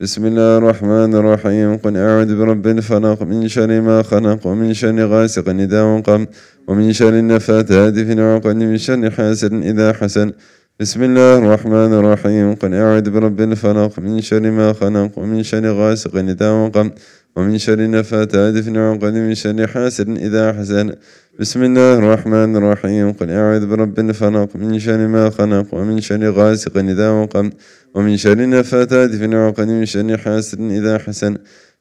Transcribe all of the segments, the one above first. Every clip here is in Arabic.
بسم الله الرحمن الرحيم. قل أعوذ برب الفلق من شر ما خلق ومن شر غاسق إذا وقب ومن شر النفاثات في العقد من شر حاسد إذا حسن بسم الله الرحمن الرحيم. قل أعوذ برب الفلق من شر ما خلق ومن شر غاسق إذا وقب ومن شر النفاثات في العقد من شر حاسد إذا حسن بسم الله الرحمن الرحيم. قل أعوذ برب الفلق من شر ما خلق ومن شر غاسق إذا وقب ومن شر النفاثات في العقد من شر حاسد إذا حسن.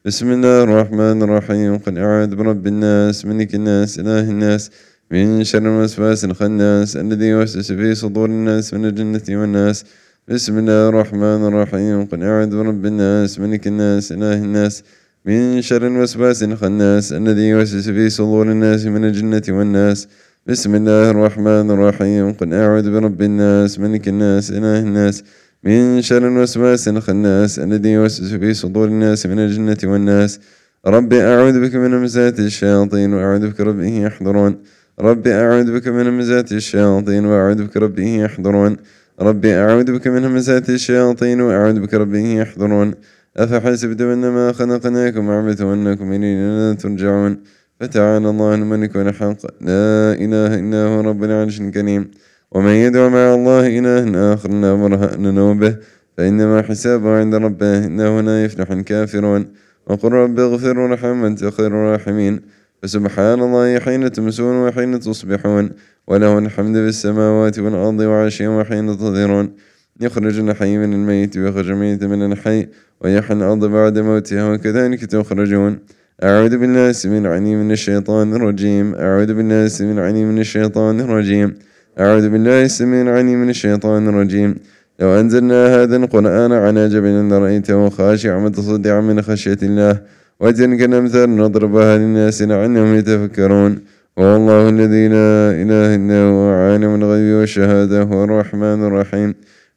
بسم الله الرحمن الرحيم. قل أعوذ برب الناس ملك الناس إله الناس من شر الوسواس الخناس الذي يوسوس في صدور الناس من الجنة والناس. بسم الله الرحمن الرحيم. قل أعوذ برب الناس ملك الناس إله الناس من شر الوسواس الخناس الذي يوسوس في صدور الناس من الجنة والناس. بسم الله الرحمن الرحيم. قل أعوذ برب الناس ملك الناس إله الناس. من شر الوسواس الخناس الذي يوسوس في صدور الناس من الجنة والناس. ربي أعوذ بك من همزات الشياطين وأعوذ بك ربه يحضرون. ربي أعوذ بك من همزات الشياطين وأعوذ بك ربه يحضرون. ربي أعوذ بك من همزات الشياطين وأعوذ بك ربه يحضرون. أفحسبتم أنما خلقناكم عبثا وأنكم إلينا لا ترجعون. فتعالى الله الملك الحق لا إله إلا هو رب العرش الكريم. ومن يدعو مع الله إله آخر لا برهان به. فإنما حسابه عند ربه إنه لا يفلح الكافرون. وقل رب اغفر وارحم أنت خير الراحمين. فسبحان الله حين تمسون وحين تصبحون. وله الحمد في السماوات والأرض وعشيا وحين تظهرون. يخرج الحي من الميت ويخرج الميت من الحي ويحيي الأرض بعد موتها وكذلك تخرجون. أعوذ بالله السميع العليم من الشيطان الرجيم. أعوذ بالله السميع العليم من الشيطان الرجيم. أعوذ بالله السميع العليم من الشيطان الرجيم. لو أنزلنا هذا القرآن على جبل لرأيته خاشعا متصدعا من خشية الله. وتلك الأمثال نضربها للناس لعلهم يتفكرون. هو الله الذي لا إله إلا هو عالم الغيب والشهادة هو الرحمن الرحيم.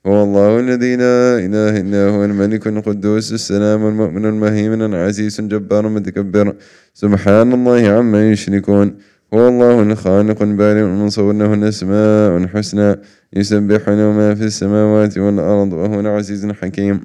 هو الله الذي لا إله إلا هو الملك القدوس السلام المؤمن المهيمن العزيز الجبار المتكبر. سبحان الله عما يشركون. هو الله الخالق البارئ المصور له الأسماء الحسنى. يسبح له ما في السماوات والأرض وهو العزيز الحكيم.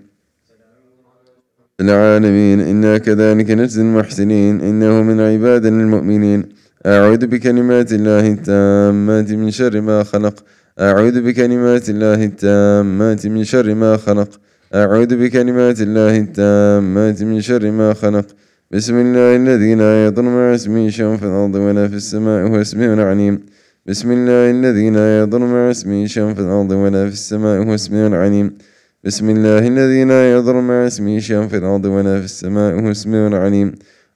العالمين إنا كذلك نجزي المحسنين. إنه من عبادنا المؤمنين. أعوذ بكلمات الله التامات من شر ما خلق. أعوذ بكلمات الله التامات من شر ما خلق. أعوذ بكلمات الله التامات من شر ما خلق. بسم الله الذي لا يضر مع اسمه شيء في الأرض ولا في السماء هو اسمه العليم. بسم الله الذي لا يضر مع اسمه شيء في الأرض ولا في السماء هو اسمه العليم. بسم الله الذي لا يضر مع اسمه شيء في الأرض ولا في السماء هو اسمه العليم.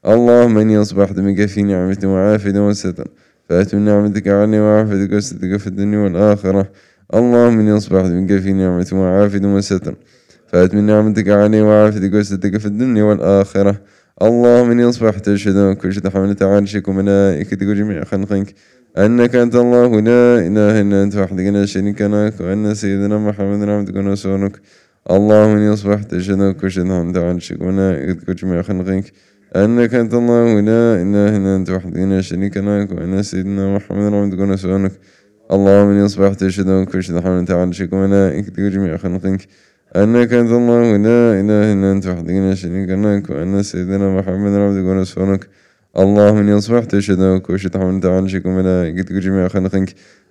اللهم إني أصبحت بك في نعمة وعافية وستر. فأتم نعمتك عني وعافيتك وسترك في الدنيا والآخرة. اللهم إني أصبحت بك في نعمة وعافية وستر. فأتم نعمتك عني وعافيتك وسترك في الدنيا والآخرة. اللهم إني أصبحت أشهد أن كل شيء حملت عرشك وملائكتك وجميع خلقك. أنك أنت الله لا إله إلا أنت وحدك لا شريك لك وأن سيدنا محمد عبدك ورسولك. اللهم إني أصبحت أشهد أن كل شيء حملت عرشك وملائكتك وجميع خلقك. أنك أنت الله لا إله إلا أنت وحدك لا شريك لك وأن سيدنا محمد عبدك ورسولك. اللهم إني أصبحت أشهد أن كل شيء حملت عرشك وملائكتك وجميع خلقك. أنك أنت الله لا إله إلا أنت وحدك لا شريك لك وأن سيدنا محمد عبدك ورسولك. اللهم إني أصبحت أشهد أن كل شيء حملت عرشك وملائكتك وجميع خلقك.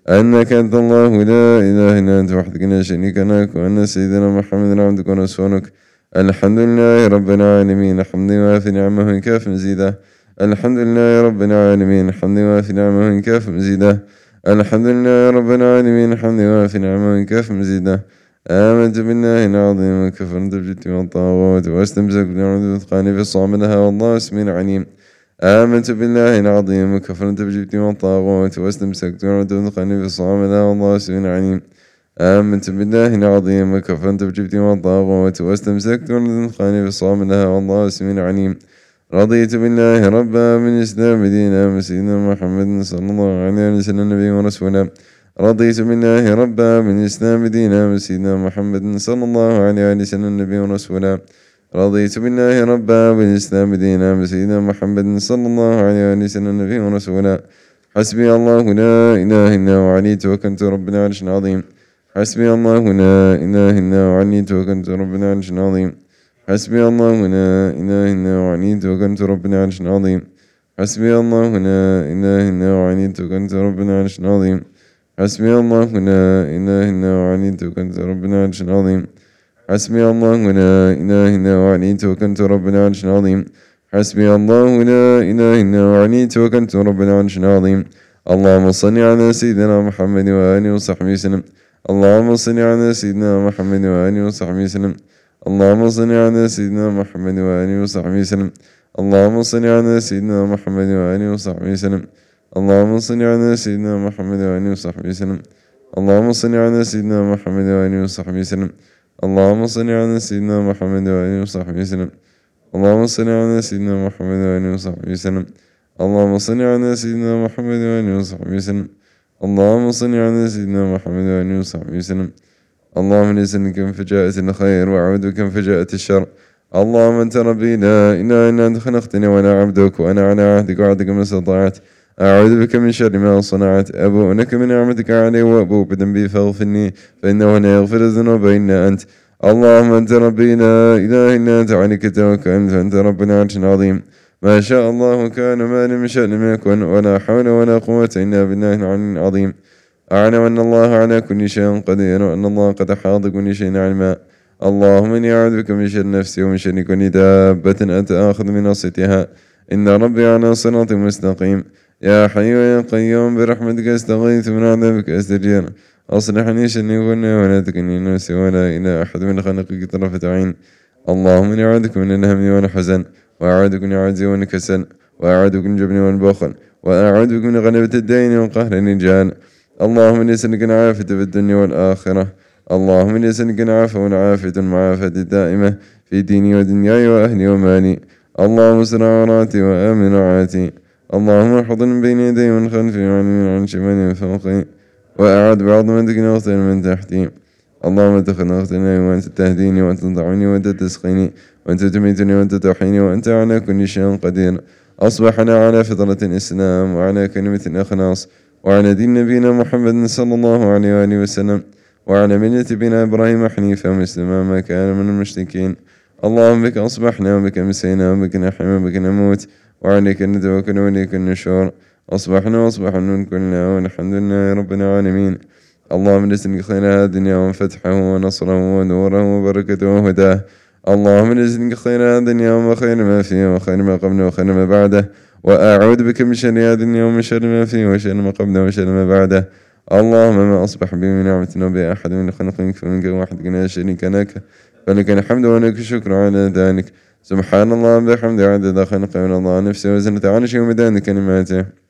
أنك أنت الله لا إله إلا أنت وحدك لا شريك لك وأن سيدنا محمد عبدك ورسولك. الحمد لله رب العالمين. حمد وافي نعمه كاف مزيدا الحمد لله رب العالمين. حمد وافي نعمه كاف مزيدا الحمد لله رب العالمين. حمد وافي نعمه كاف مزيدا آمنت بالله العظيم وكفرت بالجبت والطاغوت واستمسكت بنعمة وثقاني في الصوم لها والله اسمي عليم آمنت بالله العظيم وكفرت بالجبت والطاغوت واستمسكت بنعمة وثقاني في الصوم لها والله اسمي عليم آمنت بالله العظيم وكفرت بجبتي والطاغوت واستمسكت بالذي خاني في الصوم لها والله اسم عليم. رضيت بالله ربا بالإسلام دينا سيدنا محمد صلى الله عليه وسلم نبي ورسولا. رضيت بالله ربا بالإسلام دينا سيدنا محمد صلى الله عليه وسلم نبي ورسولا. رضيت بالله ربا بالإسلام دينا سيدنا محمد صلى الله عليه وسلم نبي ورسولا. حسبي الله لا إله إلا هو عليه توكلت رب العرش العظيم. حسبي الله لا إله هو عليه توكلت رب العرش العظيم حسبي الله لا إله هو عليه توكلت رب العرش العظيم حسبي الله لا إله هو عليه توكلت رب العرش العظيم حسبي الله لا إله هو عليه توكلت رب العرش العظيم حسبي الله لا إله هو عليه توكلت رب العرش العظيم حسبي الله لا إله هو عليه توكلت رب العرش العظيم اللهم صل على سيدنا محمد وآله وصحبه وسلم. اللهم صل على سيدنا محمد وآله وصحبه وسلم. اللهم صل على سيدنا محمد وآله وصحبه وسلم. اللهم صل على سيدنا محمد وآله وصحبه وسلم. اللهم صل على سيدنا محمد وآله وصحبه وسلم. اللهم صل على سيدنا محمد وآله وصحبه وسلم. اللهم صل على سيدنا محمد وآله وصحبه وسلم. اللهم صل على سيدنا محمد وآله وصحبه وسلم. اللهم صل على سيدنا محمد وآله وصحبه وسلم. اللهم صل على سيدنا محمد وآله وصحبه وسلم. اللهم نسألك كم فجاءت الخير وأعوذ بك من فجاءة الشر. اللهم أنت ربي لا إله إلا أنت خلقتني وأنا عبدك وأنا على عهدك وعهدك ما استطعت. أعوذ بك من شر ما صنعت. أبو لك من نعمتك علي وأبو بذنبي فاغفرني فإنه لا يغفر الذنوب إلا أنت. اللهم أنت ربي لا إله إلا أنت عليك توكلت أنت ربنا عرش عظيم ما شاء الله كان ما لم يشأ لم يكن ولا حول ولا قوة إلا بالله العلي العظيم. أعلم أن الله على كل شيء قدير وأن الله قد حاض كل شيء علما. اللهم إني أعوذ بك من شر نفسي ومن شر كل دابة أنت آخذ من نصيتها إن ربي على صراط مستقيم. يا حي يا قيوم برحمتك استغيث من عذابك أستجير. أصلحني شني كله ولا تكني نفسي ولا إلى أحد من خلقك طرفة عين. اللهم إني أعوذك من الهم والحزن. وأعوذ بك من العجز والكسل وأعوذ بك من الجبن والبخل وأعوذ بك من غلبة الدين وقهر الرجال اللهم إني أسألك العافية في الدنيا والآخرة. اللهم إني أسألك العافية والعافية المعافاة الدائمة في ديني ودنياي وأهلي ومالي. اللهم اسر عوراتي وآمن روعاتي اللهم احفظني من بين يدي ومن خلفي وعن عن شمالي وفوقي. وأعد بعظمتك نغسل من تحتي. اللهم ادخل نغسلني وأنت تهديني وأنت تضعني وأنت تسقيني وأنت تميتني وأنت توحيني وأنت على كل شيء قدير. أصبحنا على فطرة الإسلام وعلى كلمة الإخلاص وعلى دين نبينا محمد صلى الله عليه وآله وسلم وعلى ملة بنا إبراهيم حنيفا مسلما ما كان من المشركين. اللهم بك أصبحنا وبك مسينا وبك نحيا وبك نموت وعليك نتوكل وإليك النشور. أصبحنا وأصبح النون كلنا والحمد لله رب العالمين. اللهم نسألك خير هذه الدنيا وفتحه ونصره ونوره وبركته وهداه. اللهم نسألك خير هذه الدنيا وخير ما فيه وخير ما قبله وخير ما بعده. وأعوذ بك من شر هذه الدنيا ومن شر ما فيه وشر ما قبله وشر ما بعده. اللهم ما أصبح بي من نعمة وبأحد من خلقك فمنك وحدك لا شريك لك فلك الحمد ولك الشكر على ذلك. سبحان الله بحمده عدد خلقه من الله نفسه وزنة عرشه ومدان كلماته.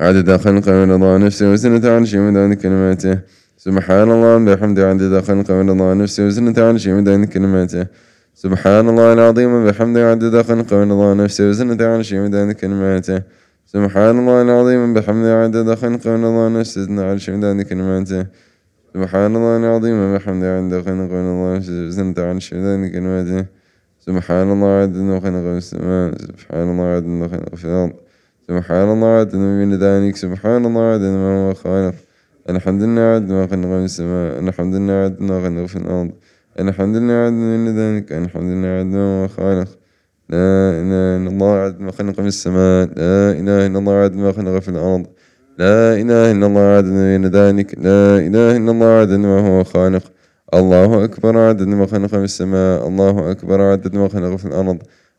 عدد خلقه الله نفسه وزنة عرشه ومدان كلماته. سبحان الله بحمده عدد خلقه الله نفسه وزنة عرشه ومدان كلماته. سبحان الله العظيم بحمده عدد خلقه الله نفسه وزنة عرشه ومدان كلماته. سبحان الله العظيم بحمده عدد خلقه الله نفسه وزنة عرشه ومدان كلماته. سبحان الله العظيم بحمده عدد خلقه الله نفسه وزنة عرشه ومدان كلماته. سبحان الله عدد خلق السماء. سبحان الله عدد خلق في الأرض. سبحان الله عدد ما بين ذلك سبحان الله عدد ما هو خالق الحمد لله عدد ما خلق في السماء الحمد لله عدد ما خلق في الأرض الحمد لله عدد ما بين ذلك الحمد لله عدد ما هو خالق لا إله إلا الله عدد ما خلق في السماء لا إله إلا الله عدد ما خلق في الأرض لا إله إلا الله عدد ما بين ذلك لا إله إلا الله عدد ما هو خالق الله أكبر عدد ما خلق في السماء الله أكبر عدد ما خلق في الأرض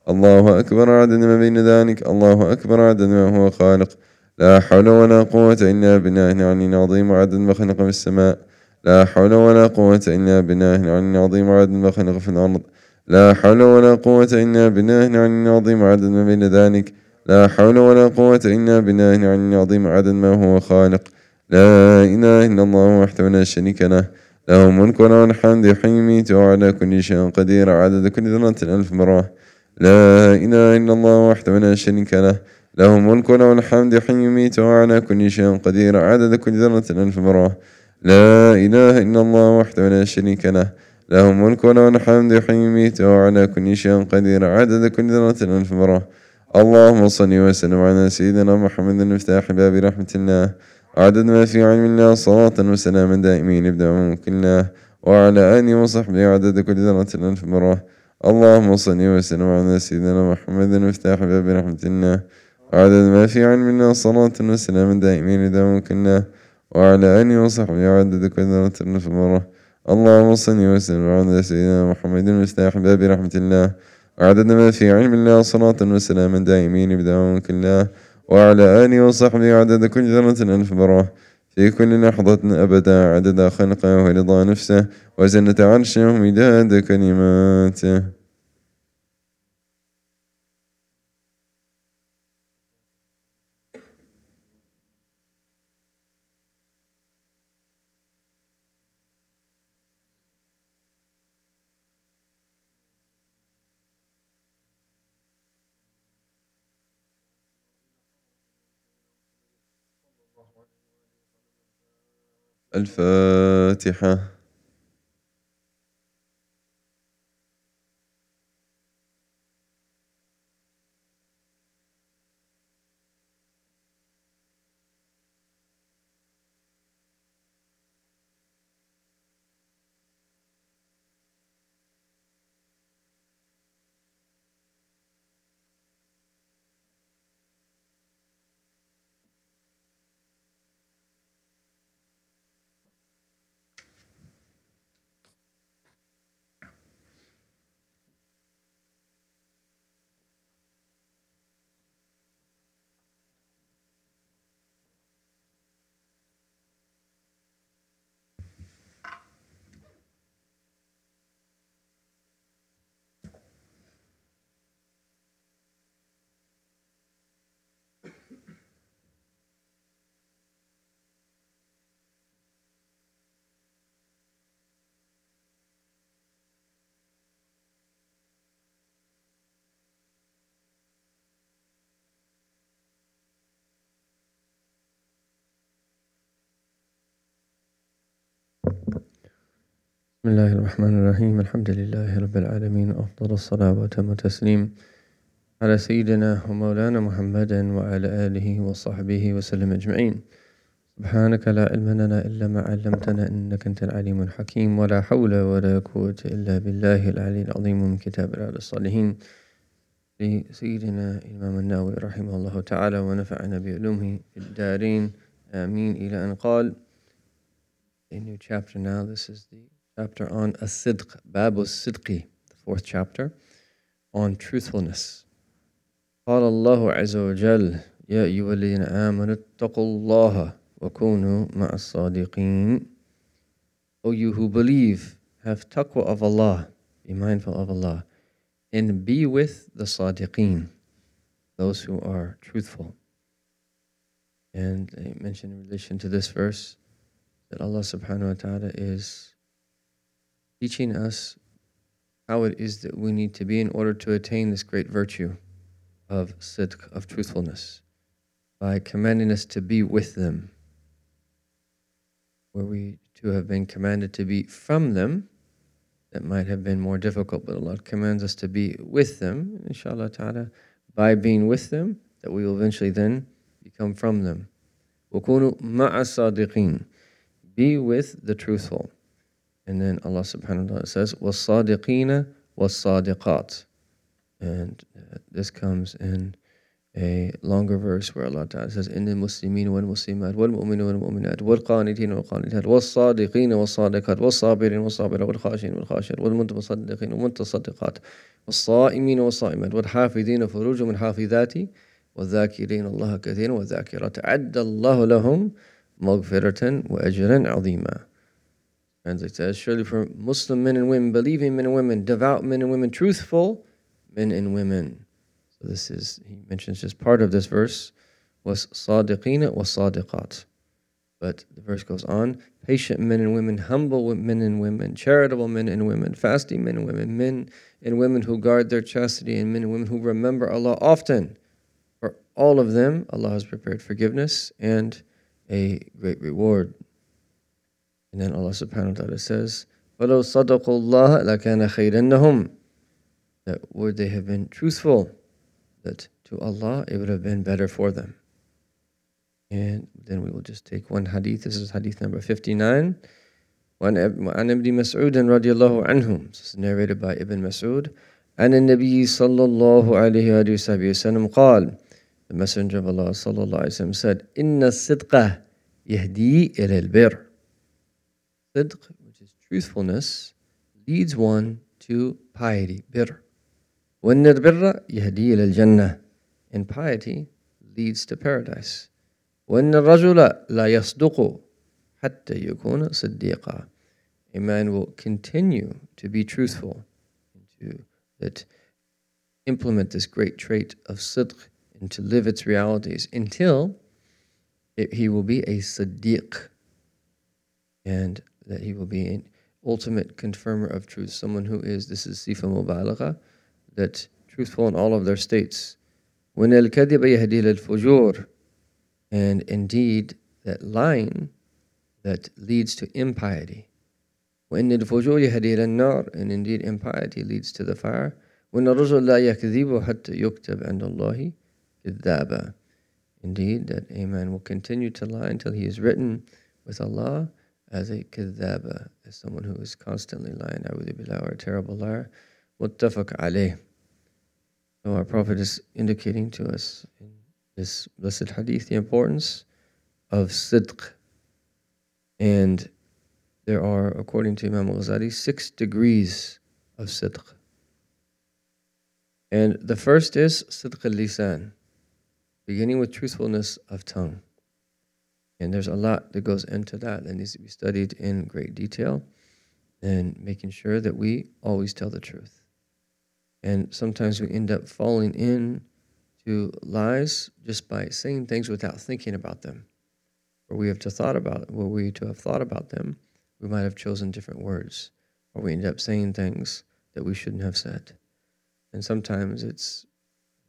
الله أكبر عدد ما بين ذلك الله أكبر عدد ما هو خالق. لا حول ولا قوة إلا بالله العلي العظيم عدد ما خلق في السماء. لا حول ولا قوة إلا بالله العلي العظيم عدد ما خلق في الأرض. لا حول ولا قوة إلا بالله العلي العظيم عدد ما بين ذلك. لا حول ولا قوة إلا بالله العلي العظيم عدد ما هو خالق. لا إله إلا الله وحده لا شريك له. له ملك وله الحمد يحيي ويميت وعلى كل شيء قدير عدد كل ذرة ألف مرة. لا إله إلا الله وحده لا شريك له. له ملك وله الحمد حين يميت وعلى كل شيء قدير. عدد كل ذرة ألف مرة لا إله إلا الله وحده لا شريك له. له ملك وله الحمد حين يميت وعلى كل شيء قدير. عدد كل ذرة ألف مرة اللهم صل وسلم على سيدنا محمد المفتاح باب رحمة الله. عدد ما في علم الله صلاة وسلاما دائمين. ابدأ كله وعلى آله وصحبه عدد كل ذرة ألف مرة اللهم صل وسلم على سيدنا محمد المفتاح باب رحمة الله. عدد ما في علم الله صلاة وسلاما دائمين ابدأ كله وعلى آله وصحبه عدد كل ذرة ألف مرة اللهم صل وسلم على سيدنا محمد المفتاح باب رحمة الله. وعدد ما في علم الله صلاة وسلاما دائمين بدوام كله وعلى آله وصحبه عدد كل ذرة ألف مرة في كل لحظة أبدا عدد خلقه ورضا نفسه وزنة عرشه ومداد كلماته. الفاتحة. بسم الله الرحمن الرحيم الحمد لله رب العالمين أفضل الصلاة وتم التسليم على سيدنا ومولانا محمد وعلى آله وصحبه وسلم أجمعين سبحانك لا علم لنا إلا ما علمتنا إنك أنت العليم الحكيم ولا حول ولا قوة إلا بالله العلي العظيم من كتاب رياض الصالحين لسيدنا الإمام النووي رحمه الله تعالى ونفعنا بعلومه في الدارين آمين إلى أن قال A new chapter now. This is the chapter on As-Sidq, Babu Sidqi, the fourth chapter, on truthfulness. قال الله عز وجل يا أيها الذين آمنوا اتقوا الله وكونوا مع الصادقين O you who believe, have taqwa of Allah, be mindful of Allah, and be with the sadiqeen, those who are truthful. And I mentioned in relation to this verse that Allah subhanahu wa ta'ala is teaching us how it is that we need to be in order to attain this great virtue of sidq, of truthfulness, by commanding us to be with them, where we too have been commanded to be from them. That might have been more difficult, but Allah commands us to be with them, inshallah ta'ala, by being with them, that we will eventually then become from them. وَكُونُوا مَعَ الصَّادِقِينَ Be with the truthful. And then Allah subhanahu wa ta'ala says, وَالصَّادِقِينَ وَالصَّادِقَاتِ. And uh, this comes in a longer verse where Allah Ta'ala says, إن المسلمين والمسلمات والمؤمنين والمؤمنات والقانتين والقانتات والصادقين والصادقات والصابرين والصابرات والخاشعين والخاشعات والمتصدقين والمتصدقات والصائمين والصائمات والحافظين فروجهم الحافظات والذاكرين الله كثيرا والذاكرات أعد الله لهم مغفرة وأجرا عظيما Translate says, surely for Muslim men and women, believing men and women, devout men and women, truthful men and women. So this is, he mentions just part of this verse, was sadiqina was sadiqat. But the verse goes on patient men and women, humble men and women, charitable men and women, fasting men and women, men and women who guard their chastity, and men and women who remember Allah often. For all of them, Allah has prepared forgiveness and a great reward. And then Allah subhanahu wa ta'ala says, وَلَوْ صَدَقُوا اللَّهَ لَكَانَ خَيْرًا لَهُمْ That would they have been truthful, that to Allah it would have been better for them. And then we will just take one hadith. This is hadith number 59. وعن ابن مسعود رضي الله عنه This is narrated by Ibn Mas'ud عن النبي صلى الله عليه وآله وسلم قال The Messenger of Allah صلى الله عليه وسلم said إن الصدق يهدي إلى البر Sidq, which is truthfulness, leads one to piety, bir. وَإِنَّ الْبِرَّ يَهْدِي إِلَى الْجَنَّةِ And piety leads to paradise. وَإِنَّ الرَّجُلَ لَا يَصْدُقُ حَتَّى يَكُونَ صِدِّيقًا A man will continue to be truthful, to that implement this great trait of sidq and to live its realities until it, he will be a siddiq and that he will be an ultimate confirmer of truth, someone who is, this is Sifa Mubalagha, that truthful in all of their states. When al fujur, and indeed that lying that leads to impiety. When and indeed impiety leads to the fire. When Indeed, that a man will continue to lie until he is written with Allah as a kadhaba, as someone who is constantly lying, A'udhu billah, or a terrible liar. Muttafaq alayh. So our Prophet is indicating to us in this blessed hadith the importance of sidq. And there are, according to Imam al-Ghazali, six degrees of sidq. And the first is sidq al-lisan, beginning with truthfulness of tongue. And there's a lot that goes into that that needs to be studied in great detail and making sure that we always tell the truth. And sometimes we end up falling in to lies just by saying things without thinking about them. Or we have to thought about were we to have thought about them, we might have chosen different words. Or we end up saying things that we shouldn't have said. And sometimes it's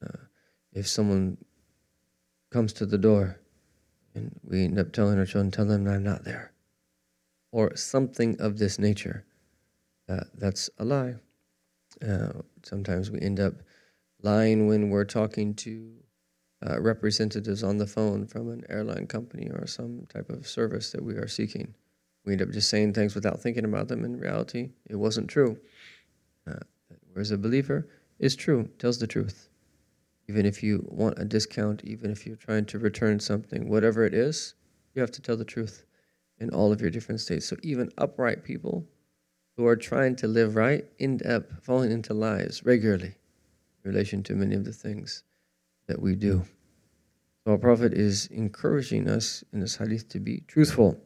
uh, if someone comes to the door and we end up telling our children, tell them I'm not there. Or something of this nature. Uh, that's a lie. Uh, sometimes we end up lying when we're talking to uh, representatives on the phone from an airline company or some type of service that we are seeking. We end up just saying things without thinking about them. In reality, it wasn't true. Uh, whereas a believer is true, tells the truth even if you want a discount, even if you're trying to return something, whatever it is, you have to tell the truth in all of your different states. So even upright people who are trying to live right end up falling into lies regularly in relation to many of the things that we do. So our Prophet is encouraging us in this hadith to be truthful.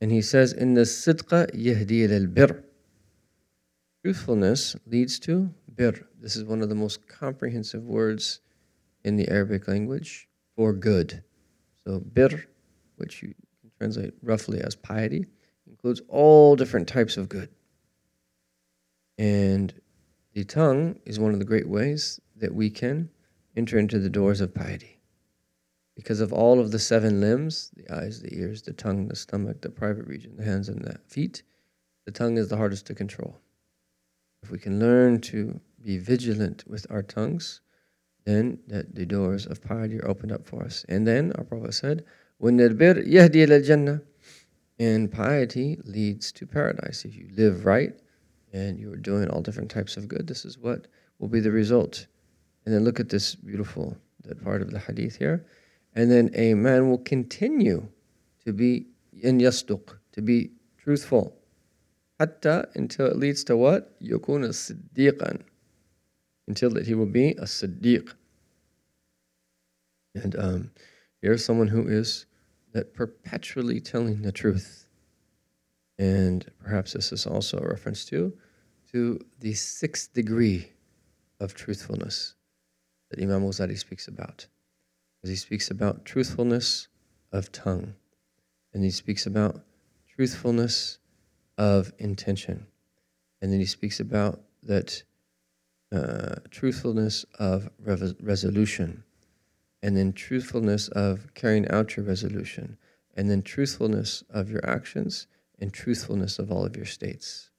And he says, In the sidqa yahdi al bir. Truthfulness leads to bir. This is one of the most comprehensive words in the Arabic language for good. So bir, which you can translate roughly as piety, includes all different types of good. And the tongue is one of the great ways that we can enter into the doors of piety. Because of all of the seven limbs the eyes, the ears, the tongue, the stomach, the private region, the hands, and the feet the tongue is the hardest to control. If we can learn to be vigilant with our tongues, then that the doors of piety are opened up for us. And then our Prophet said, "When yahdi al jannah," and piety leads to paradise. If you live right and you are doing all different types of good, this is what will be the result. And then look at this beautiful that part of the hadith here. And then a man will continue to be in yasduq, to be truthful Hatta until it leads to what? يكون صديقا until that he will be a siddiq. And um, here's someone who is that perpetually telling the truth. And perhaps this is also a reference to to the sixth degree of truthfulness that Imam Ghazali speaks about. As he speaks about truthfulness of tongue. And he speaks about truthfulness of intention. And then he speaks about that uh, truthfulness of resolution, and then truthfulness of carrying out your resolution, and then truthfulness of your actions, and truthfulness of all of your states.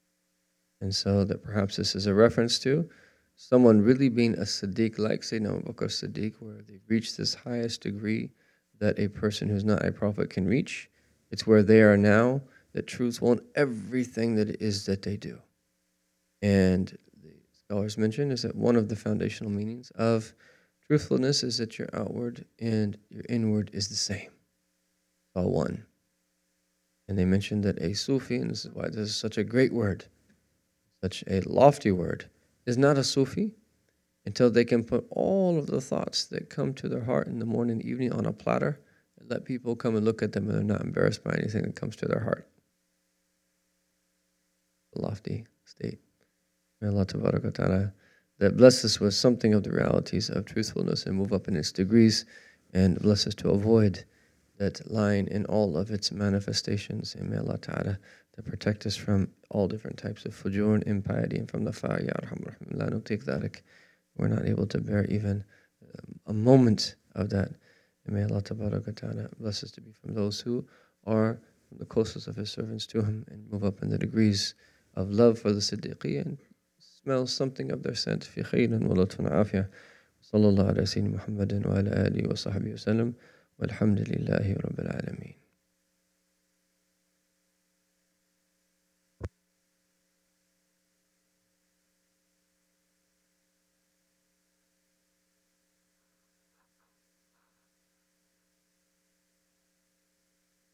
And so that perhaps this is a reference to someone really being a Siddiq like Sayyidina Abu Bakr Siddiq, where they've reached this highest degree that a person who's not a prophet can reach. It's where they are now, that truthful in everything that it is that they do. And the scholars mention is that one of the foundational meanings of truthfulness is that your outward and your inward is the same, all one. And they mentioned that a Sufi, and this is why this is such a great word, such a lofty word, is not a Sufi until they can put all of the thoughts that come to their heart in the morning and evening on a platter and let people come and look at them and they're not embarrassed by anything that comes to their heart. Lofty state. May Allah ta'ala that bless us with something of the realities of truthfulness and move up in its degrees and bless us to avoid that line in all of its manifestations. And may Allah ta'ala to protect us from all different types of fujur and impiety and from the fire. Ya Arhamar. We're not able to bear even um, a moment of that. And may Allah ta'ala bless us to be from those who are the closest of His servants to Him and move up in the degrees of love for the Siddiqi and smell something of their scent. في خير ولطف عافية. صلى الله على سيدنا محمد وعلى آله وصحبه وسلم والحمد لله رب العالمين.